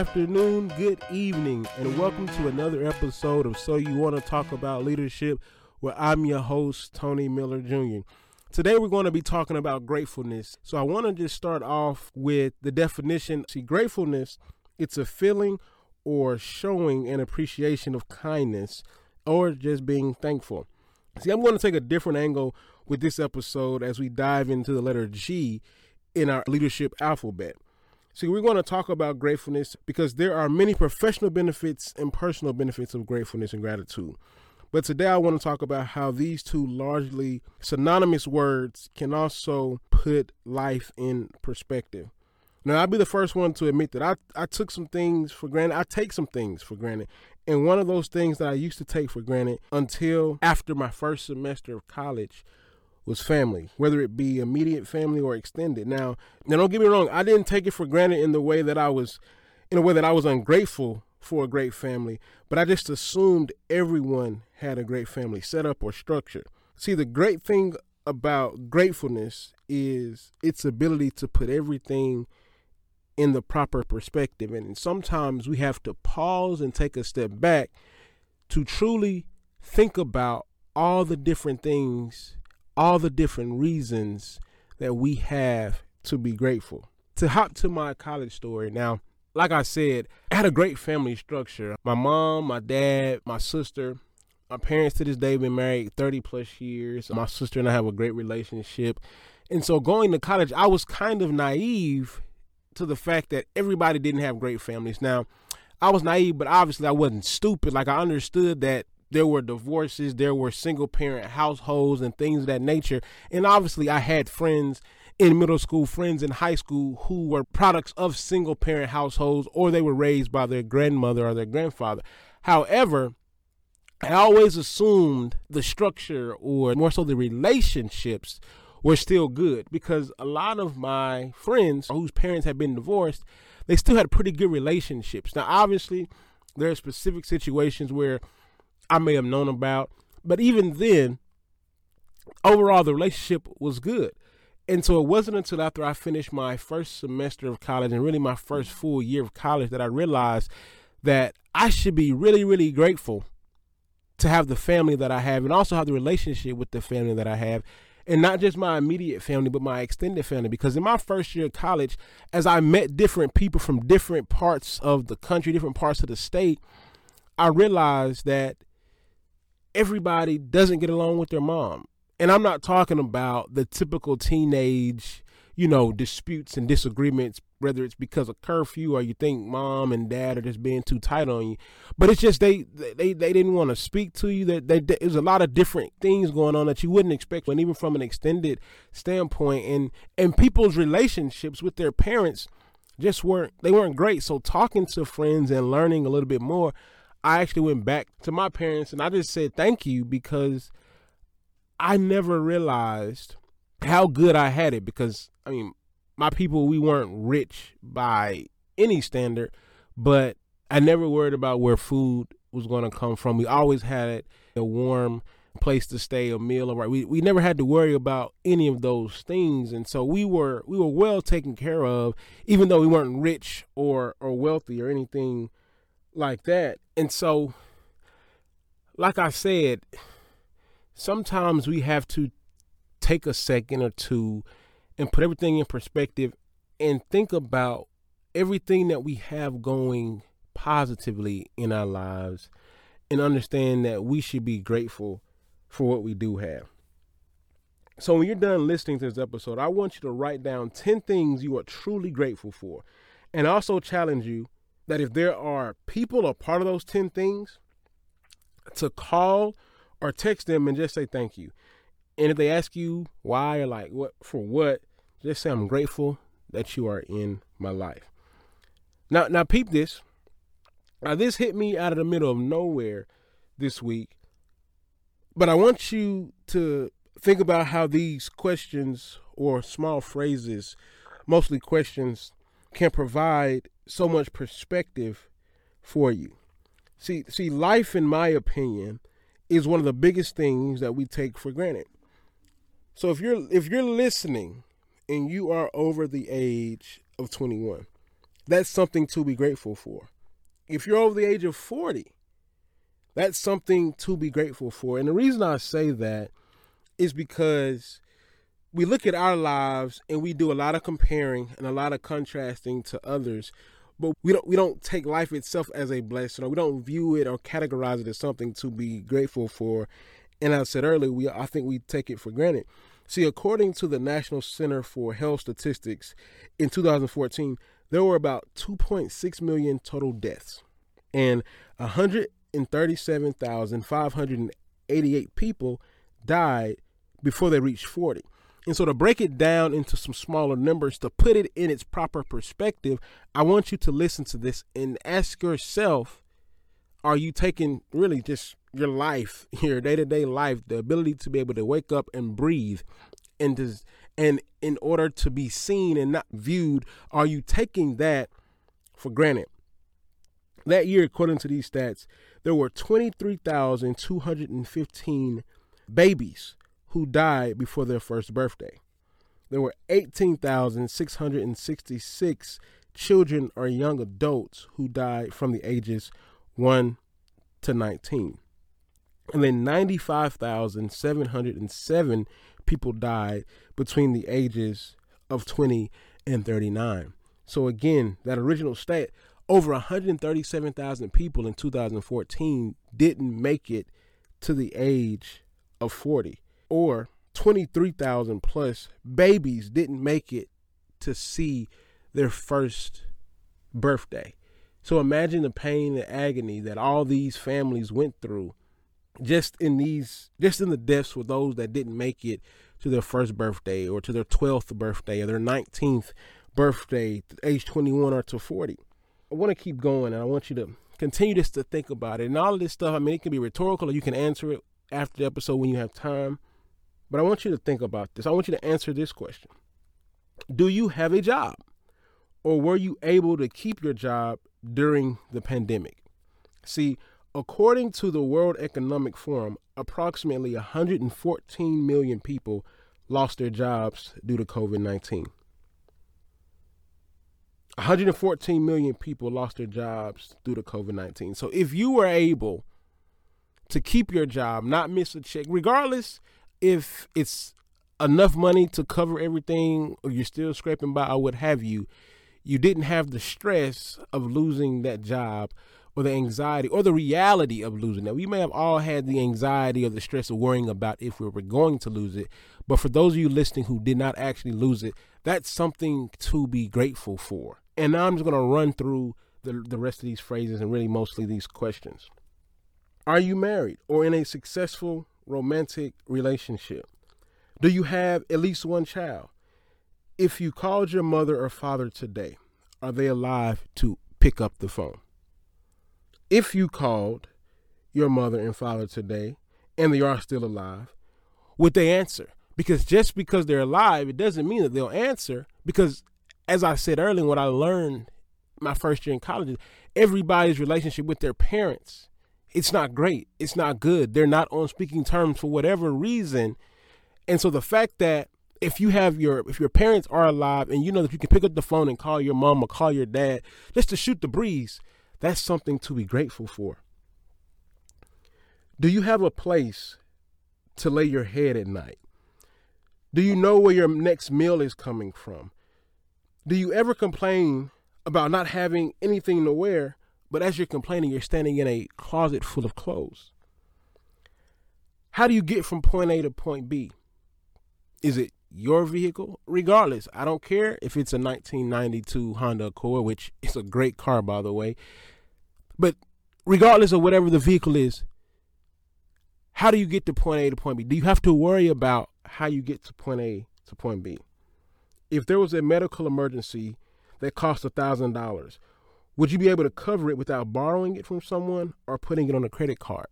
afternoon, good evening, and welcome to another episode of So You Want to Talk About Leadership, where I'm your host, Tony Miller Jr. Today, we're going to be talking about gratefulness. So, I want to just start off with the definition. See, gratefulness, it's a feeling or showing an appreciation of kindness or just being thankful. See, I'm going to take a different angle with this episode as we dive into the letter G in our leadership alphabet. See, we're going to talk about gratefulness because there are many professional benefits and personal benefits of gratefulness and gratitude. But today I want to talk about how these two largely synonymous words can also put life in perspective. Now, I'll be the first one to admit that I, I took some things for granted. I take some things for granted. And one of those things that I used to take for granted until after my first semester of college was family, whether it be immediate family or extended. Now, now don't get me wrong, I didn't take it for granted in the way that I was in a way that I was ungrateful for a great family, but I just assumed everyone had a great family setup or structure. See, the great thing about gratefulness is its ability to put everything in the proper perspective. And sometimes we have to pause and take a step back to truly think about all the different things all the different reasons that we have to be grateful. To hop to my college story now, like I said, I had a great family structure. My mom, my dad, my sister, my parents to this day been married 30 plus years. My sister and I have a great relationship. And so going to college, I was kind of naive to the fact that everybody didn't have great families. Now, I was naive, but obviously I wasn't stupid. Like I understood that there were divorces, there were single parent households and things of that nature. And obviously, I had friends in middle school, friends in high school who were products of single parent households or they were raised by their grandmother or their grandfather. However, I always assumed the structure or more so the relationships were still good because a lot of my friends whose parents had been divorced, they still had pretty good relationships. Now, obviously, there are specific situations where I may have known about. But even then, overall, the relationship was good. And so it wasn't until after I finished my first semester of college and really my first full year of college that I realized that I should be really, really grateful to have the family that I have and also have the relationship with the family that I have. And not just my immediate family, but my extended family. Because in my first year of college, as I met different people from different parts of the country, different parts of the state, I realized that everybody doesn't get along with their mom. And I'm not talking about the typical teenage, you know, disputes and disagreements, whether it's because of curfew or you think mom and dad are just being too tight on you. But it's just they they they didn't want to speak to you. That they, there's a lot of different things going on that you wouldn't expect, and even from an extended standpoint, and and people's relationships with their parents just weren't they weren't great. So talking to friends and learning a little bit more I actually went back to my parents and I just said thank you because I never realized how good I had it because I mean my people we weren't rich by any standard, but I never worried about where food was going to come from. We always had a warm place to stay, a meal, or right? We we never had to worry about any of those things, and so we were we were well taken care of, even though we weren't rich or or wealthy or anything like that. And so, like I said, sometimes we have to take a second or two and put everything in perspective and think about everything that we have going positively in our lives and understand that we should be grateful for what we do have. So, when you're done listening to this episode, I want you to write down 10 things you are truly grateful for and also challenge you that if there are people a part of those 10 things, to call or text them and just say thank you. And if they ask you why or like what for what, just say I'm grateful that you are in my life. Now now peep this. Now this hit me out of the middle of nowhere this week. But I want you to think about how these questions or small phrases, mostly questions, can provide so much perspective for you. See, see, life, in my opinion, is one of the biggest things that we take for granted. So if you're if you're listening and you are over the age of 21, that's something to be grateful for. If you're over the age of 40, that's something to be grateful for. And the reason I say that is because we look at our lives and we do a lot of comparing and a lot of contrasting to others but we don't we don't take life itself as a blessing or we don't view it or categorize it as something to be grateful for. And i said earlier we i think we take it for granted. See according to the national center for health statistics in 2014 there were about 2.6 million total deaths and 137,588 people died before they reached 40 and so, to break it down into some smaller numbers, to put it in its proper perspective, I want you to listen to this and ask yourself are you taking really just your life, your day to day life, the ability to be able to wake up and breathe, and to, and in order to be seen and not viewed, are you taking that for granted? That year, according to these stats, there were 23,215 babies who died before their first birthday. There were 18,666 children or young adults who died from the ages 1 to 19. And then 95,707 people died between the ages of 20 and 39. So, again, that original stat over 137,000 people in 2014 didn't make it to the age of 40 or 23,000 plus babies didn't make it to see their first birthday. So imagine the pain and agony that all these families went through just in these just in the deaths for those that didn't make it to their first birthday or to their 12th birthday or their 19th birthday age 21 or to 40 i want to keep going and i want you to continue just to think about it. And all of this stuff i mean it can be rhetorical or you can answer it after the episode when you have time but I want you to think about this. I want you to answer this question Do you have a job? Or were you able to keep your job during the pandemic? See, according to the World Economic Forum, approximately 114 million people lost their jobs due to COVID 19. 114 million people lost their jobs due to COVID 19. So if you were able to keep your job, not miss a check, regardless if it's enough money to cover everything or you're still scraping by or what have you, you didn't have the stress of losing that job or the anxiety or the reality of losing it. We may have all had the anxiety or the stress of worrying about if we were going to lose it. But for those of you listening who did not actually lose it, that's something to be grateful for. And now I'm just going to run through the, the rest of these phrases and really mostly these questions. Are you married or in a successful romantic relationship? Do you have at least one child? If you called your mother or father today, are they alive to pick up the phone? If you called your mother and father today and they are still alive, would they answer? Because just because they're alive, it doesn't mean that they'll answer. Because as I said earlier, what I learned my first year in college, everybody's relationship with their parents it's not great. It's not good. They're not on speaking terms for whatever reason. And so the fact that if you have your if your parents are alive and you know that you can pick up the phone and call your mom or call your dad just to shoot the breeze, that's something to be grateful for. Do you have a place to lay your head at night? Do you know where your next meal is coming from? Do you ever complain about not having anything to wear but as you're complaining, you're standing in a closet full of clothes. How do you get from point A to point B? Is it your vehicle? Regardless, I don't care if it's a 1992 Honda Accord, which is a great car, by the way. But regardless of whatever the vehicle is, how do you get to point A to point B? Do you have to worry about how you get to point A to point B? If there was a medical emergency that cost a thousand dollars, would you be able to cover it without borrowing it from someone or putting it on a credit card?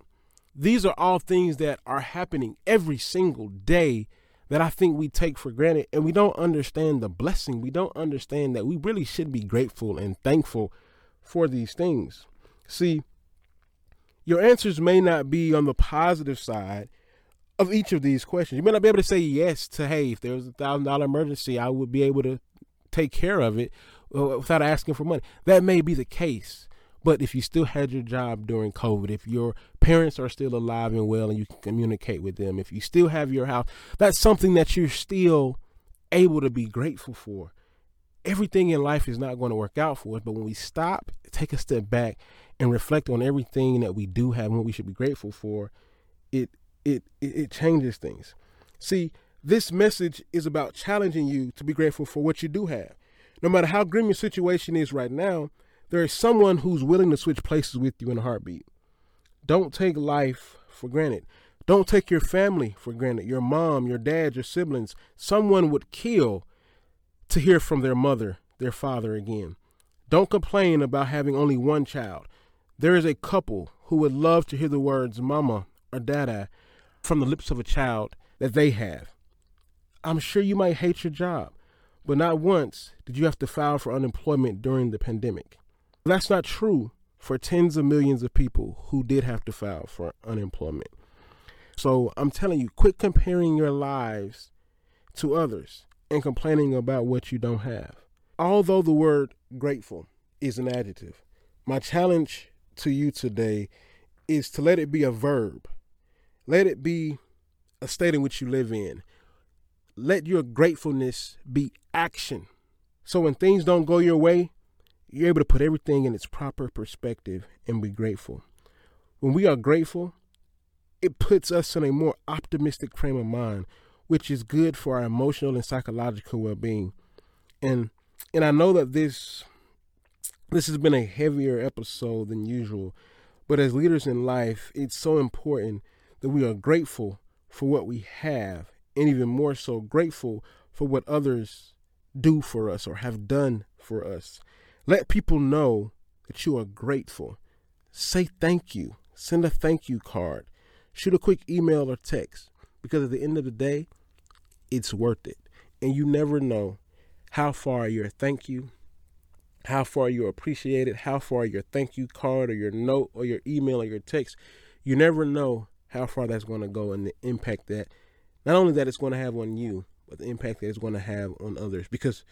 These are all things that are happening every single day that I think we take for granted and we don't understand the blessing. We don't understand that we really should be grateful and thankful for these things. See, your answers may not be on the positive side of each of these questions. You may not be able to say yes to, hey, if there was a thousand dollar emergency, I would be able to take care of it. Uh, without asking for money. That may be the case. But if you still had your job during COVID, if your parents are still alive and well and you can communicate with them, if you still have your house, that's something that you're still able to be grateful for. Everything in life is not going to work out for us, but when we stop, take a step back, and reflect on everything that we do have and what we should be grateful for, it it it, it changes things. See, this message is about challenging you to be grateful for what you do have. No matter how grim your situation is right now, there is someone who's willing to switch places with you in a heartbeat. Don't take life for granted. Don't take your family for granted. Your mom, your dad, your siblings. Someone would kill to hear from their mother, their father again. Don't complain about having only one child. There is a couple who would love to hear the words mama or dada from the lips of a child that they have. I'm sure you might hate your job, but not once did you have to file for unemployment during the pandemic. That's not true for tens of millions of people who did have to file for unemployment. So I'm telling you, quit comparing your lives to others and complaining about what you don't have. Although the word grateful is an adjective, my challenge to you today is to let it be a verb. Let it be a state in which you live in. Let your gratefulness be action. So when things don't go your way, you're able to put everything in its proper perspective and be grateful. When we are grateful, it puts us in a more optimistic frame of mind, which is good for our emotional and psychological well-being. And and I know that this this has been a heavier episode than usual, but as leaders in life, it's so important that we are grateful for what we have, and even more so, grateful for what others do for us or have done for us. Let people know that you are grateful. Say thank you. Send a thank you card. Shoot a quick email or text because at the end of the day, it's worth it. And you never know how far your thank you how far you appreciate it, how far your thank you card or your note or your email or your text, you never know how far that's going to go and the impact that not only that it's going to have on you, but the impact that it's going to have on others. Because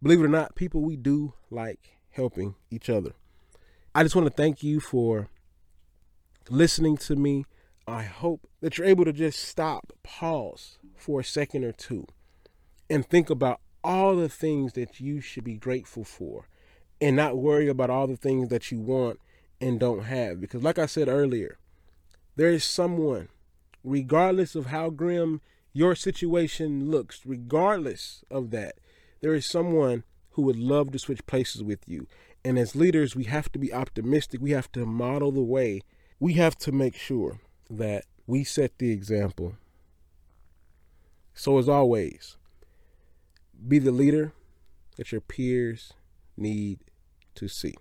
believe it or not, people we do like helping each other. I just want to thank you for listening to me. I hope that you're able to just stop, pause for a second or two, and think about all the things that you should be grateful for and not worry about all the things that you want and don't have. Because, like I said earlier, there is someone, regardless of how grim your situation looks, regardless of that, there is someone who would love to switch places with you. And as leaders, we have to be optimistic. We have to model the way. We have to make sure that we set the example. So, as always, be the leader that your peers need to see.